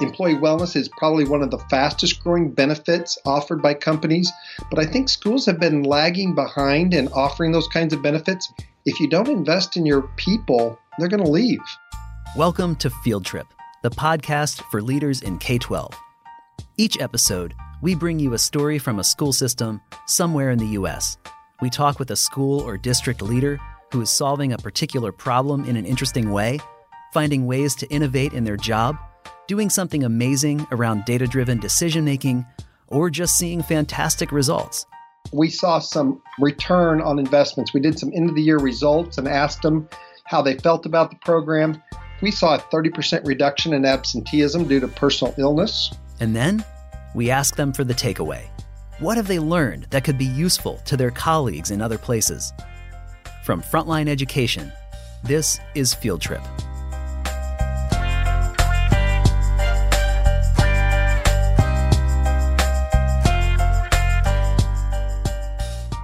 employee wellness is probably one of the fastest growing benefits offered by companies, but I think schools have been lagging behind in offering those kinds of benefits. If you don't invest in your people, they're going to leave. Welcome to Field Trip, the podcast for leaders in K 12. Each episode, we bring you a story from a school system somewhere in the U.S. We talk with a school or district leader who is solving a particular problem in an interesting way, finding ways to innovate in their job doing something amazing around data driven decision making, or just seeing fantastic results. We saw some return on investments. We did some end of the year results and asked them how they felt about the program. We saw a 30% reduction in absenteeism due to personal illness. And then we asked them for the takeaway. What have they learned that could be useful to their colleagues in other places? From Frontline Education, this is Field Trip.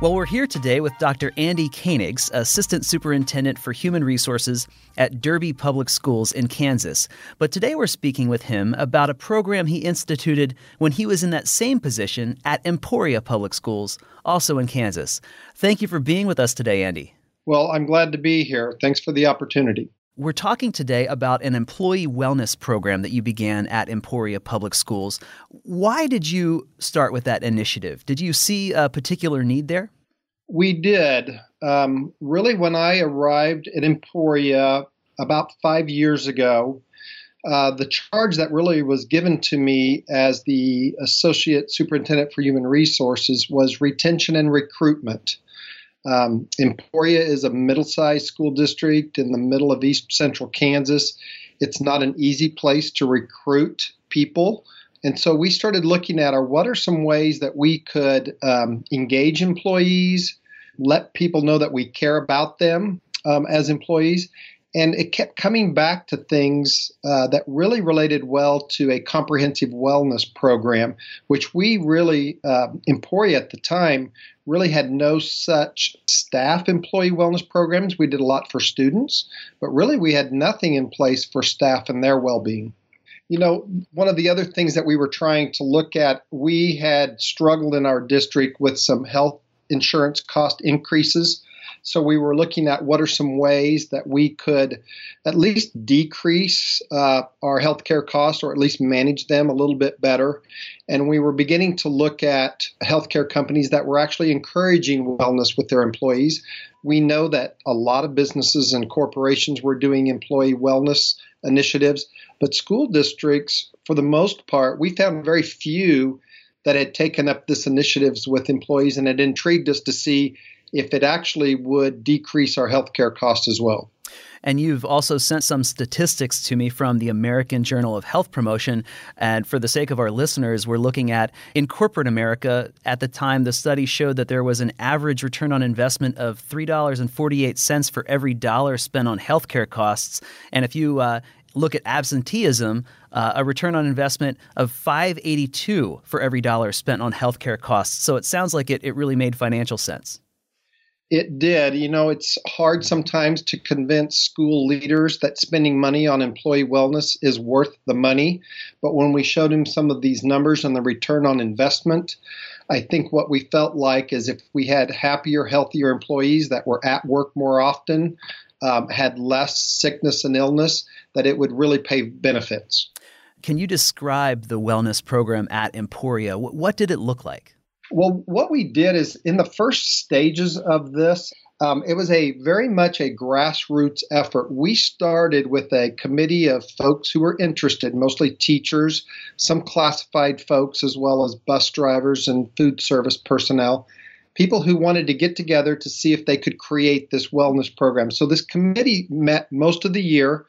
Well, we're here today with Dr. Andy Koenigs, Assistant Superintendent for Human Resources at Derby Public Schools in Kansas. But today we're speaking with him about a program he instituted when he was in that same position at Emporia Public Schools, also in Kansas. Thank you for being with us today, Andy. Well, I'm glad to be here. Thanks for the opportunity. We're talking today about an employee wellness program that you began at Emporia Public Schools. Why did you start with that initiative? Did you see a particular need there? We did. Um, really, when I arrived at Emporia about five years ago, uh, the charge that really was given to me as the Associate Superintendent for Human Resources was retention and recruitment. Um, Emporia is a middle sized school district in the middle of east central Kansas. It's not an easy place to recruit people. And so we started looking at our what are some ways that we could um, engage employees, let people know that we care about them um, as employees, and it kept coming back to things uh, that really related well to a comprehensive wellness program, which we really, uh, Emporia at the time, really had no such staff employee wellness programs. We did a lot for students, but really we had nothing in place for staff and their well being. You know, one of the other things that we were trying to look at, we had struggled in our district with some health insurance cost increases so we were looking at what are some ways that we could at least decrease uh, our healthcare costs or at least manage them a little bit better. And we were beginning to look at healthcare companies that were actually encouraging wellness with their employees. We know that a lot of businesses and corporations were doing employee wellness initiatives, but school districts, for the most part, we found very few that had taken up this initiatives with employees and it intrigued us to see if it actually would decrease our healthcare costs as well. And you've also sent some statistics to me from the American Journal of Health Promotion. And for the sake of our listeners, we're looking at in corporate America, at the time, the study showed that there was an average return on investment of $3.48 for every dollar spent on healthcare costs. And if you uh, look at absenteeism, uh, a return on investment of 582 for every dollar spent on healthcare costs. So it sounds like it, it really made financial sense. It did. You know, it's hard sometimes to convince school leaders that spending money on employee wellness is worth the money. But when we showed him some of these numbers and the return on investment, I think what we felt like is if we had happier, healthier employees that were at work more often, um, had less sickness and illness, that it would really pay benefits. Can you describe the wellness program at Emporia? What did it look like? Well, what we did is in the first stages of this, um, it was a very much a grassroots effort. We started with a committee of folks who were interested, mostly teachers, some classified folks, as well as bus drivers and food service personnel, people who wanted to get together to see if they could create this wellness program. So this committee met most of the year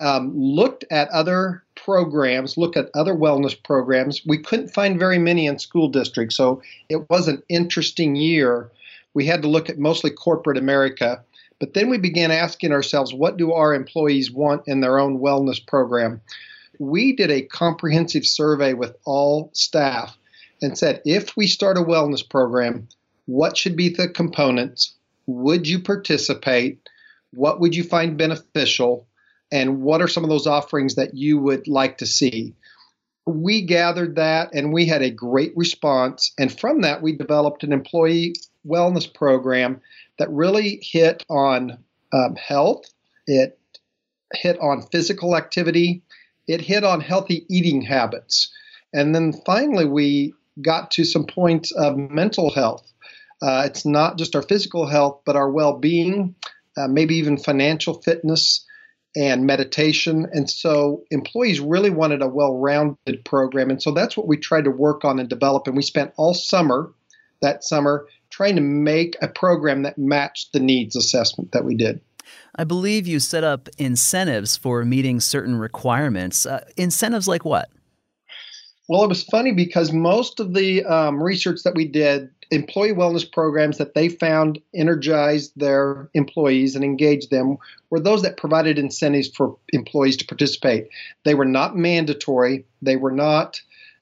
um, looked at other programs, look at other wellness programs. We couldn't find very many in school districts, so it was an interesting year. We had to look at mostly corporate America. But then we began asking ourselves, what do our employees want in their own wellness program? We did a comprehensive survey with all staff and said, if we start a wellness program, what should be the components? Would you participate? What would you find beneficial? And what are some of those offerings that you would like to see? we gathered that and we had a great response. And from that, we developed an employee wellness program that really hit on um, health, it hit on physical activity, it hit on healthy eating habits. And then finally, we got to some points of mental health. Uh, it's not just our physical health, but our well being, uh, maybe even financial fitness and meditation. And so employees really wanted a well rounded program. And so that's what we tried to work on and develop. And we spent all summer, that summer, trying to make a program that matched the needs assessment that we did. I believe you set up incentives for meeting certain requirements. Uh, incentives like what? Well, it was funny because most of the um, research that we did, employee wellness programs that they found energized their employees and engaged them, were those that provided incentives for employees to participate. They were not mandatory, they were not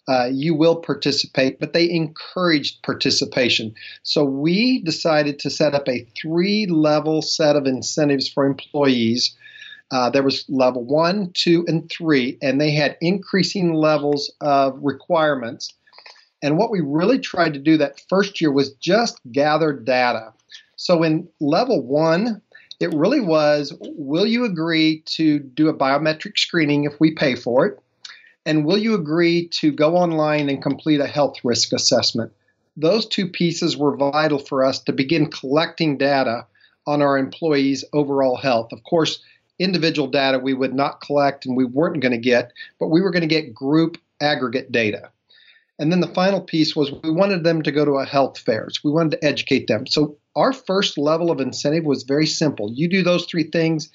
uh, you will participate, but they encouraged participation. So we decided to set up a three level set of incentives for employees. Uh, there was level one, two, and three, and they had increasing levels of requirements. And what we really tried to do that first year was just gather data. So in level one, it really was will you agree to do a biometric screening if we pay for it? And will you agree to go online and complete a health risk assessment? Those two pieces were vital for us to begin collecting data on our employees' overall health. Of course, individual data we would not collect and we weren't going to get, but we were going to get group aggregate data. And then the final piece was we wanted them to go to a health fairs. We wanted to educate them. So our first level of incentive was very simple. You do those three things,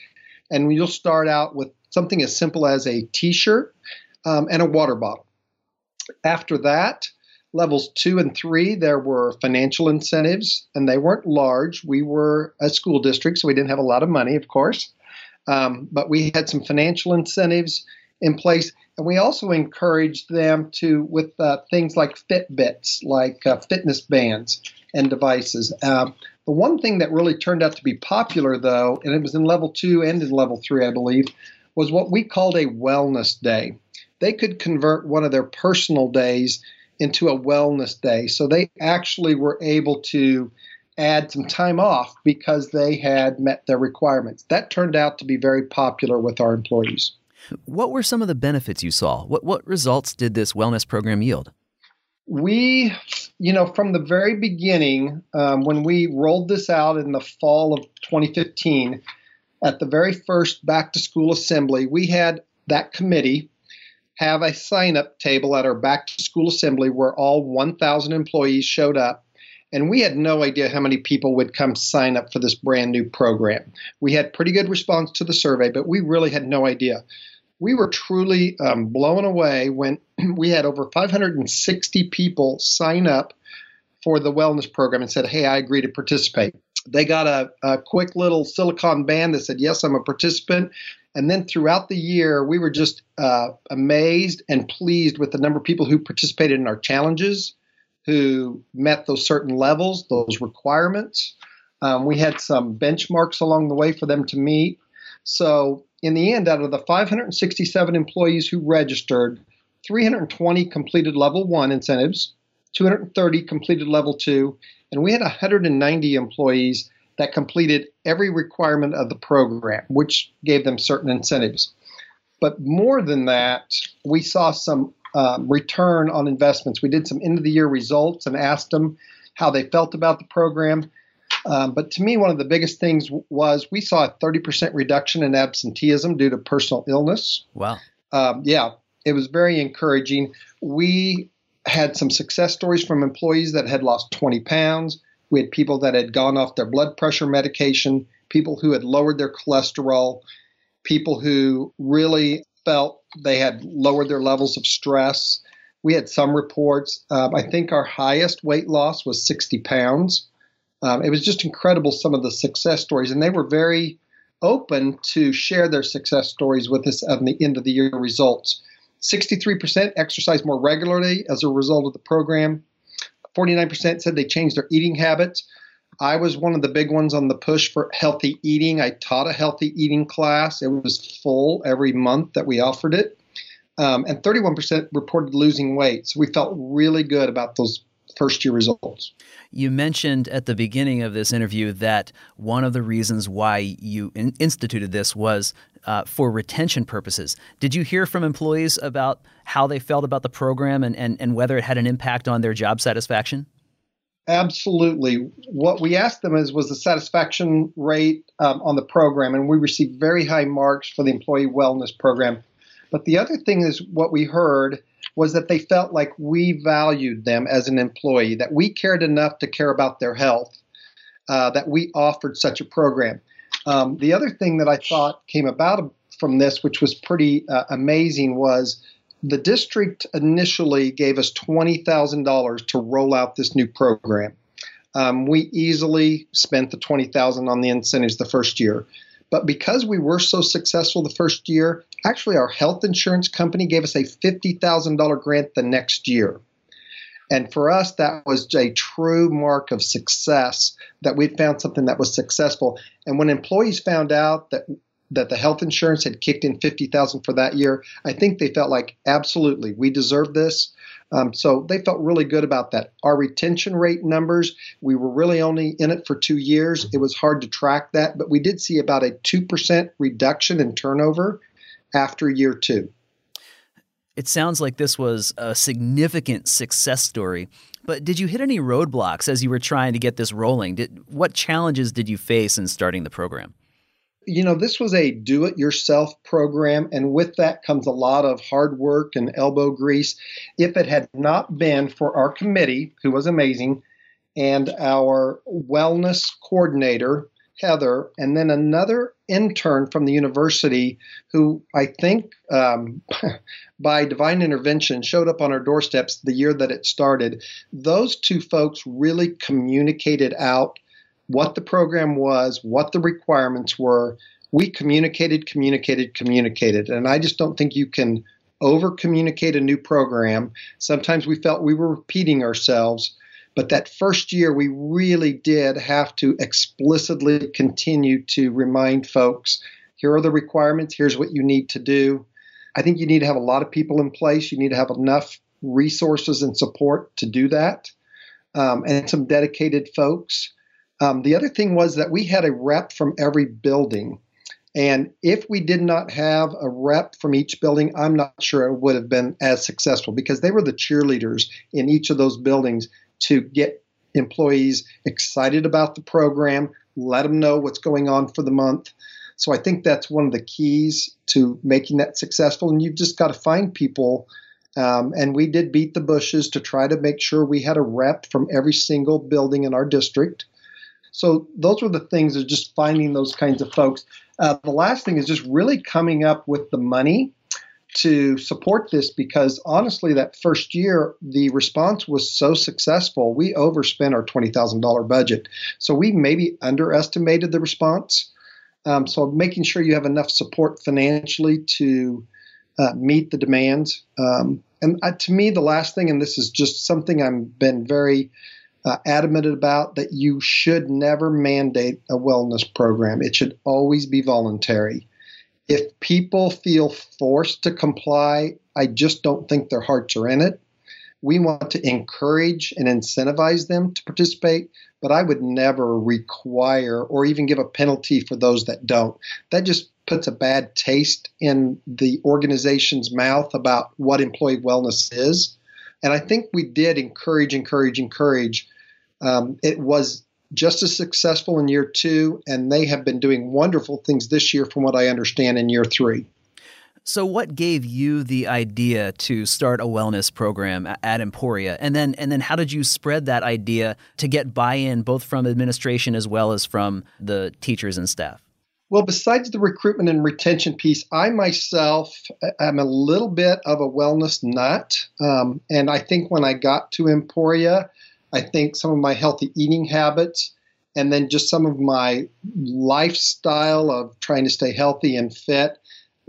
and you'll start out with something as simple as a t-shirt um, and a water bottle. After that, levels two and three, there were financial incentives, and they weren't large. We were a school district, so we didn't have a lot of money, of course, um, but we had some financial incentives in place. And we also encouraged them to, with uh, things like Fitbits, like uh, fitness bands and devices. Uh, the one thing that really turned out to be popular, though, and it was in level two and in level three, I believe, was what we called a wellness day they could convert one of their personal days into a wellness day. So they actually were able to add some time off because they had met their requirements. That turned out to be very popular with our employees. What were some of the benefits you saw? What what results did this wellness program yield? We, you know, from the very beginning, um, when we rolled this out in the fall of 2015, at the very first back to school assembly, we had that committee have a sign up table at our back to school assembly where all 1,000 employees showed up. And we had no idea how many people would come sign up for this brand new program. We had pretty good response to the survey, but we really had no idea. We were truly um, blown away when we had over 560 people sign up for the wellness program and said, Hey, I agree to participate. They got a, a quick little silicon band that said, Yes, I'm a participant. And then throughout the year, we were just uh, amazed and pleased with the number of people who participated in our challenges, who met those certain levels, those requirements. Um, we had some benchmarks along the way for them to meet. So, in the end, out of the 567 employees who registered, 320 completed level one incentives, 230 completed level two, and we had 190 employees that completed every requirement of the program, which gave them certain incentives. But more than that, we saw some um, return on investments. We did some end of the year results and asked them how they felt about the program. Um, but to me, one of the biggest things was we saw a 30% reduction in absenteeism due to personal illness. Wow. Um, yeah, it was very encouraging. We had some success stories from employees that had lost 20 pounds. We had people that had gone off their blood pressure medication, people who had lowered their cholesterol, people who really felt they had lowered their levels of stress. We had some reports. Um, I think our highest weight loss was 60 pounds. Um, it was just incredible some of the success stories, and they were very open to share their success stories with us at the end of the year results. 63% exercise more regularly as a result of the program. 49% said they changed their eating habits. I was one of the big ones on the push for healthy eating. I taught a healthy eating class. It was full every month that we offered it. um, and 31% reported losing weight. So we felt really good about those first year results. You mentioned at the beginning of this interview that one of the reasons why you in- instituted this was uh, for retention purposes. Did you hear from employees about how they felt about the program and, and, and whether it had an impact on their job satisfaction? Absolutely. What we asked them is was the satisfaction rate um, on the program, and we received very high marks for the employee wellness program. But the other thing is what we heard was that they felt like we valued them as an employee, that we cared enough to care about their health, uh, that we offered such a program. Um, the other thing that I thought came about from this, which was pretty uh, amazing, was the district initially gave us $20,000 to roll out this new program. Um, we easily spent the 20000 on the incentives the first year. But because we were so successful the first year, actually our health insurance company gave us a $50,000 grant the next year. And for us, that was a true mark of success that we'd found something that was successful. And when employees found out that that the health insurance had kicked in 50,000 for that year, I think they felt like absolutely we deserve this. Um, so they felt really good about that. Our retention rate numbers, we were really only in it for two years. It was hard to track that, but we did see about a 2% reduction in turnover after year two. It sounds like this was a significant success story. But did you hit any roadblocks as you were trying to get this rolling? Did, what challenges did you face in starting the program? you know, this was a do it yourself program, and with that comes a lot of hard work and elbow grease. If it had not been for our committee, who was amazing, and our wellness coordinator, Heather, and then another intern from the university who I think um, by divine intervention showed up on our doorsteps the year that it started. Those two folks really communicated out what the program was, what the requirements were. We communicated, communicated, communicated. And I just don't think you can over communicate a new program. Sometimes we felt we were repeating ourselves. But that first year, we really did have to explicitly continue to remind folks here are the requirements, here's what you need to do. I think you need to have a lot of people in place. You need to have enough resources and support to do that, um, and some dedicated folks. Um, the other thing was that we had a rep from every building. And if we did not have a rep from each building, I'm not sure it would have been as successful because they were the cheerleaders in each of those buildings to get employees excited about the program, let them know what's going on for the month. So I think that's one of the keys to making that successful. And you've just got to find people. Um, and we did beat the bushes to try to make sure we had a rep from every single building in our district. So those were the things of just finding those kinds of folks. Uh, the last thing is just really coming up with the money to support this because honestly, that first year, the response was so successful, we overspent our $20,000 budget. So we maybe underestimated the response. Um, so making sure you have enough support financially to uh, meet the demands. Um, and uh, to me, the last thing, and this is just something I've been very uh, adamant about that you should never mandate a wellness program. It should always be voluntary. If people feel forced to comply, I just don't think their hearts are in it. We want to encourage and incentivize them to participate, but I would never require or even give a penalty for those that don't. That just puts a bad taste in the organization's mouth about what employee wellness is. And I think we did encourage, encourage, encourage um, it was just as successful in year two, and they have been doing wonderful things this year, from what I understand, in year three. So, what gave you the idea to start a wellness program at Emporia, and then and then how did you spread that idea to get buy-in both from administration as well as from the teachers and staff? Well, besides the recruitment and retention piece, I myself am a little bit of a wellness nut, um, and I think when I got to Emporia, I think some of my healthy eating habits, and then just some of my lifestyle of trying to stay healthy and fit.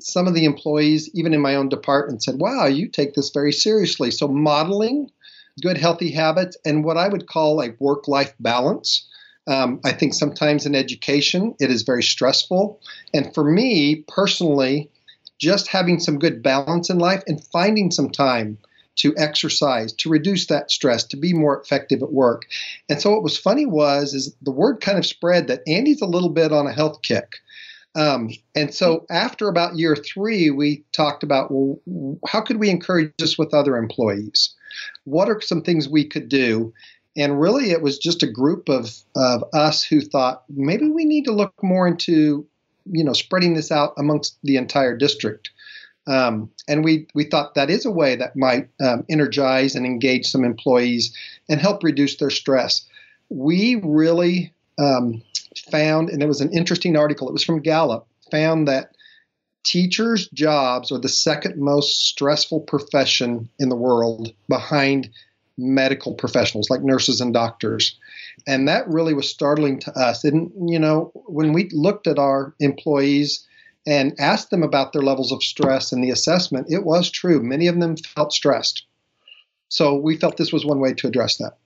Some of the employees, even in my own department, said, Wow, you take this very seriously. So, modeling good healthy habits and what I would call a work life balance. Um, I think sometimes in education it is very stressful. And for me personally, just having some good balance in life and finding some time to exercise, to reduce that stress, to be more effective at work. And so what was funny was is the word kind of spread that Andy's a little bit on a health kick. Um, and so after about year three, we talked about well, how could we encourage this with other employees? What are some things we could do? And really, it was just a group of, of us who thought maybe we need to look more into, you know, spreading this out amongst the entire district. Um, and we, we thought that is a way that might um, energize and engage some employees and help reduce their stress. We really um, found, and it was an interesting article, it was from Gallup, found that teachers' jobs are the second most stressful profession in the world behind medical professionals like nurses and doctors. And that really was startling to us. And, you know, when we looked at our employees and asked them about their levels of stress in the assessment, it was true. Many of them felt stressed. So we felt this was one way to address that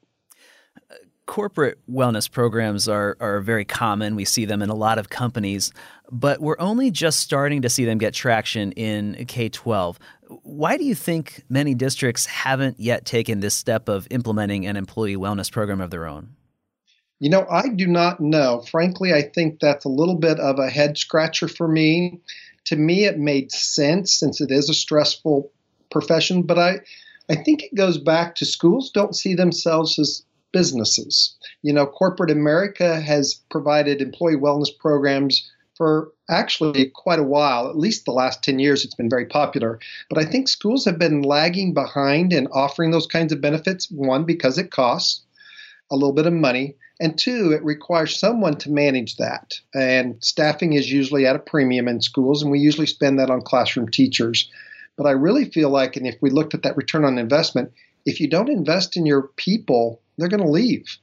corporate wellness programs are, are very common. We see them in a lot of companies, but we're only just starting to see them get traction in K 12. Why do you think many districts haven't yet taken this step of implementing an employee wellness program of their own? You know, I do not know. Frankly, I think that's a little bit of a head scratcher for me. To me, it made sense since it is a stressful profession, but I, I think it goes back to schools don't see themselves as businesses. You know, corporate America has provided employee wellness programs for actually quite a while, at least the last 10 years, it's been very popular. But I think schools have been lagging behind in offering those kinds of benefits. One, because it costs a little bit of money. And two, it requires someone to manage that. And staffing is usually at a premium in schools, and we usually spend that on classroom teachers. But I really feel like, and if we looked at that return on investment, if you don't invest in your people, they're going to leave.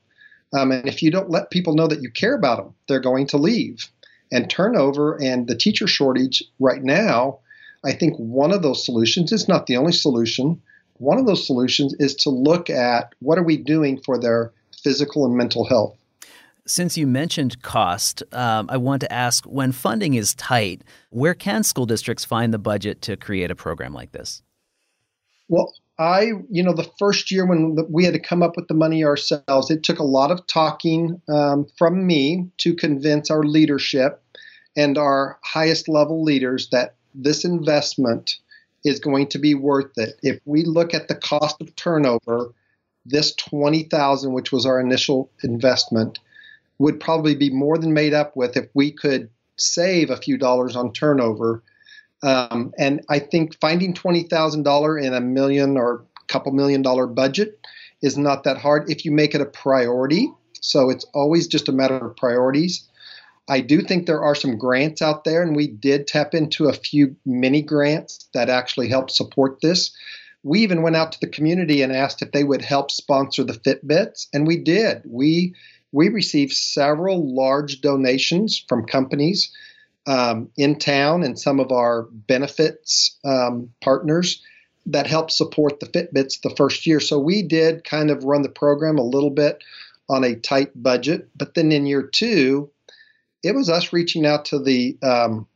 Um, and if you don't let people know that you care about them, they're going to leave. And turnover and the teacher shortage right now, I think one of those solutions is not the only solution. One of those solutions is to look at what are we doing for their physical and mental health. Since you mentioned cost, um, I want to ask when funding is tight, where can school districts find the budget to create a program like this? Well, I, you know, the first year when we had to come up with the money ourselves, it took a lot of talking um, from me to convince our leadership and our highest level leaders that this investment is going to be worth it. If we look at the cost of turnover, this 20,000 which was our initial investment would probably be more than made up with if we could save a few dollars on turnover um, and I think finding twenty thousand dollar in a million or couple million dollar budget is not that hard if you make it a priority. So it's always just a matter of priorities. I do think there are some grants out there, and we did tap into a few mini grants that actually help support this. We even went out to the community and asked if they would help sponsor the Fitbits, and we did. We we received several large donations from companies um, in town and some of our benefits um, partners that helped support the Fitbits the first year. So we did kind of run the program a little bit on a tight budget, but then in year two, it was us reaching out to the um,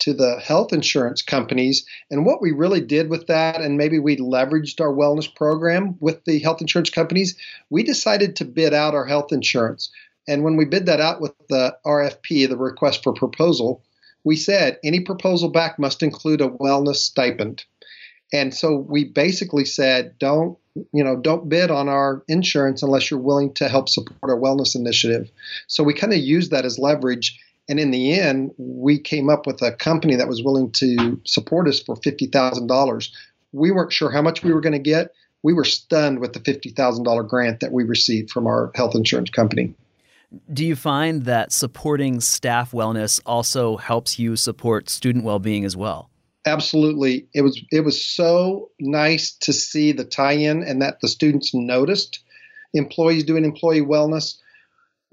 to the health insurance companies. And what we really did with that, and maybe we leveraged our wellness program with the health insurance companies, we decided to bid out our health insurance. And when we bid that out with the RFP, the request for proposal, we said any proposal back must include a wellness stipend. And so we basically said, don't you know, don't bid on our insurance unless you're willing to help support our wellness initiative. So we kind of used that as leverage. And in the end, we came up with a company that was willing to support us for $50,000. We weren't sure how much we were going to get. We were stunned with the $50,000 grant that we received from our health insurance company. Do you find that supporting staff wellness also helps you support student well-being as well? Absolutely. It was it was so nice to see the tie-in and that the students noticed employees doing employee wellness.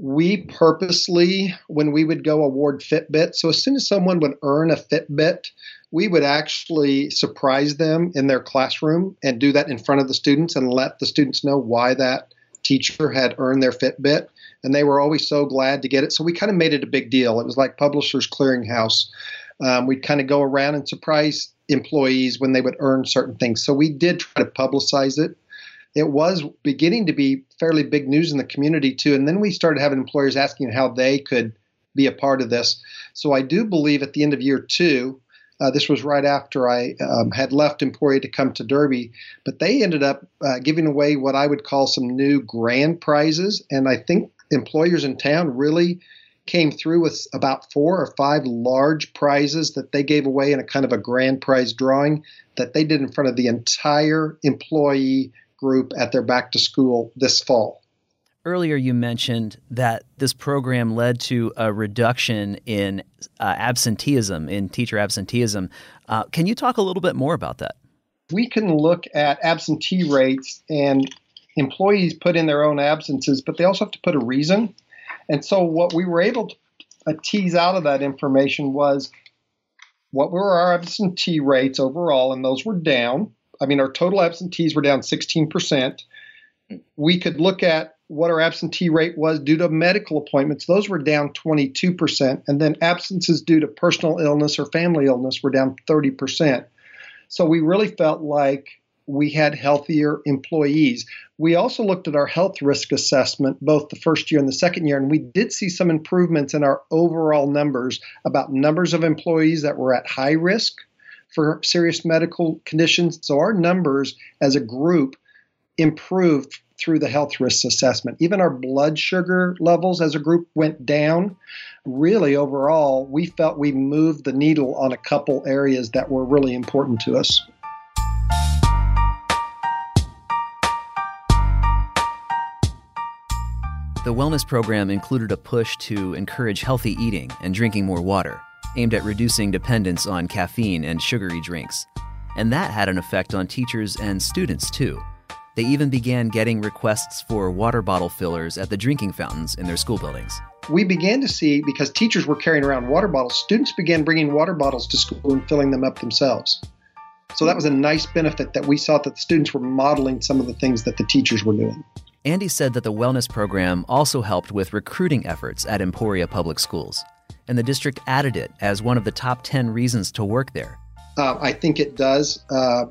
We purposely, when we would go award Fitbit, so as soon as someone would earn a Fitbit, we would actually surprise them in their classroom and do that in front of the students and let the students know why that teacher had earned their Fitbit and they were always so glad to get it. So we kind of made it a big deal. It was like Publishers Clearinghouse. Um, we'd kind of go around and surprise employees when they would earn certain things. So we did try to publicize it. It was beginning to be fairly big news in the community too. And then we started having employers asking how they could be a part of this. So I do believe at the end of year two, uh, this was right after I um, had left Emporia to come to Derby, but they ended up uh, giving away what I would call some new grand prizes. And I think employers in town really came through with about four or five large prizes that they gave away in a kind of a grand prize drawing that they did in front of the entire employee group at their back to school this fall. Earlier, you mentioned that this program led to a reduction in uh, absenteeism, in teacher absenteeism. Uh, can you talk a little bit more about that? We can look at absentee rates, and employees put in their own absences, but they also have to put a reason. And so, what we were able to uh, tease out of that information was what were our absentee rates overall, and those were down. I mean, our total absentees were down 16%. We could look at what our absentee rate was due to medical appointments. Those were down 22%. And then absences due to personal illness or family illness were down 30%. So we really felt like we had healthier employees. We also looked at our health risk assessment, both the first year and the second year, and we did see some improvements in our overall numbers about numbers of employees that were at high risk for serious medical conditions. So our numbers as a group improved through the health risk assessment. Even our blood sugar levels as a group went down. Really, overall, we felt we moved the needle on a couple areas that were really important to us. The wellness program included a push to encourage healthy eating and drinking more water, aimed at reducing dependence on caffeine and sugary drinks. And that had an effect on teachers and students, too. They even began getting requests for water bottle fillers at the drinking fountains in their school buildings. We began to see, because teachers were carrying around water bottles, students began bringing water bottles to school and filling them up themselves. So that was a nice benefit that we saw that the students were modeling some of the things that the teachers were doing. Andy said that the wellness program also helped with recruiting efforts at Emporia Public Schools, and the district added it as one of the top 10 reasons to work there. Uh, I think it does uh,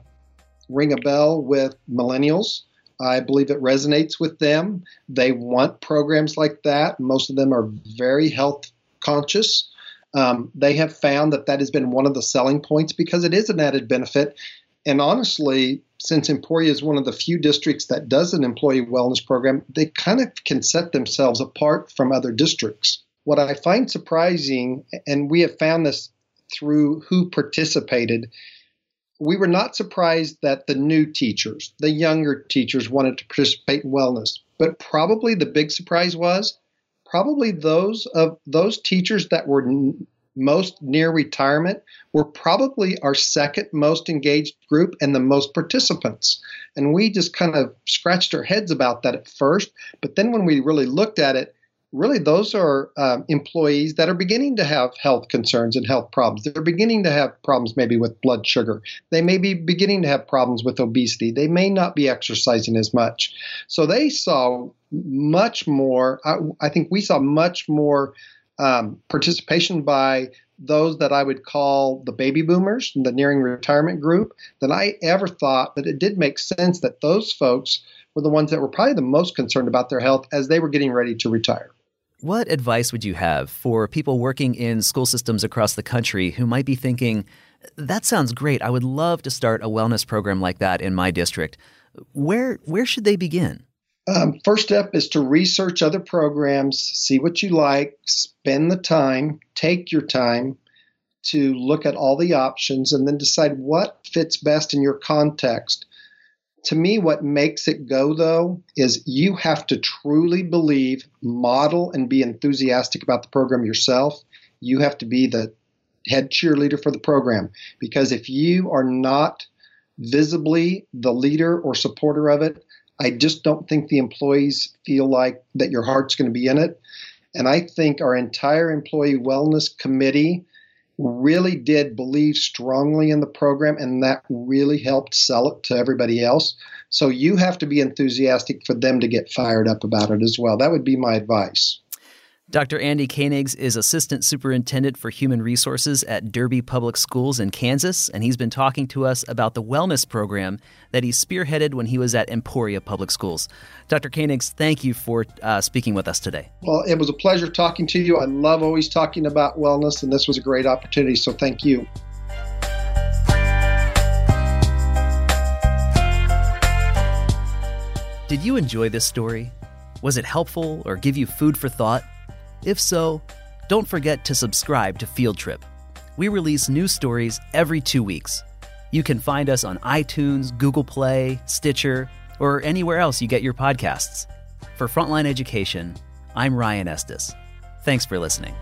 ring a bell with millennials. I believe it resonates with them. They want programs like that. Most of them are very health conscious. Um, they have found that that has been one of the selling points because it is an added benefit. And honestly, since Emporia is one of the few districts that does an employee wellness program, they kind of can set themselves apart from other districts. What I find surprising, and we have found this through who participated, we were not surprised that the new teachers, the younger teachers, wanted to participate in wellness. But probably the big surprise was probably those of those teachers that were most near retirement were probably our second most engaged group and the most participants. And we just kind of scratched our heads about that at first. But then when we really looked at it, really those are um, employees that are beginning to have health concerns and health problems. They're beginning to have problems maybe with blood sugar. They may be beginning to have problems with obesity. They may not be exercising as much. So they saw much more, I, I think we saw much more um, participation by those that I would call the baby boomers, the nearing retirement group, than I ever thought that it did make sense that those folks were the ones that were probably the most concerned about their health as they were getting ready to retire. What advice would you have for people working in school systems across the country who might be thinking, that sounds great. I would love to start a wellness program like that in my district. Where where should they begin? Um, first step is to research other programs, see what you like, spend the time, take your time to look at all the options, and then decide what fits best in your context. To me, what makes it go, though, is you have to truly believe, model, and be enthusiastic about the program yourself. You have to be the head cheerleader for the program. Because if you are not visibly the leader or supporter of it, I just don't think the employees feel like that your heart's going to be in it. And I think our entire employee wellness committee really did believe strongly in the program, and that really helped sell it to everybody else. So you have to be enthusiastic for them to get fired up about it as well. That would be my advice. Dr. Andy Koenigs is Assistant Superintendent for Human Resources at Derby Public Schools in Kansas, and he's been talking to us about the wellness program that he spearheaded when he was at Emporia Public Schools. Dr. Koenigs, thank you for uh, speaking with us today. Well, it was a pleasure talking to you. I love always talking about wellness, and this was a great opportunity, so thank you. Did you enjoy this story? Was it helpful or give you food for thought? If so, don't forget to subscribe to Field Trip. We release new stories every two weeks. You can find us on iTunes, Google Play, Stitcher, or anywhere else you get your podcasts. For Frontline Education, I'm Ryan Estes. Thanks for listening.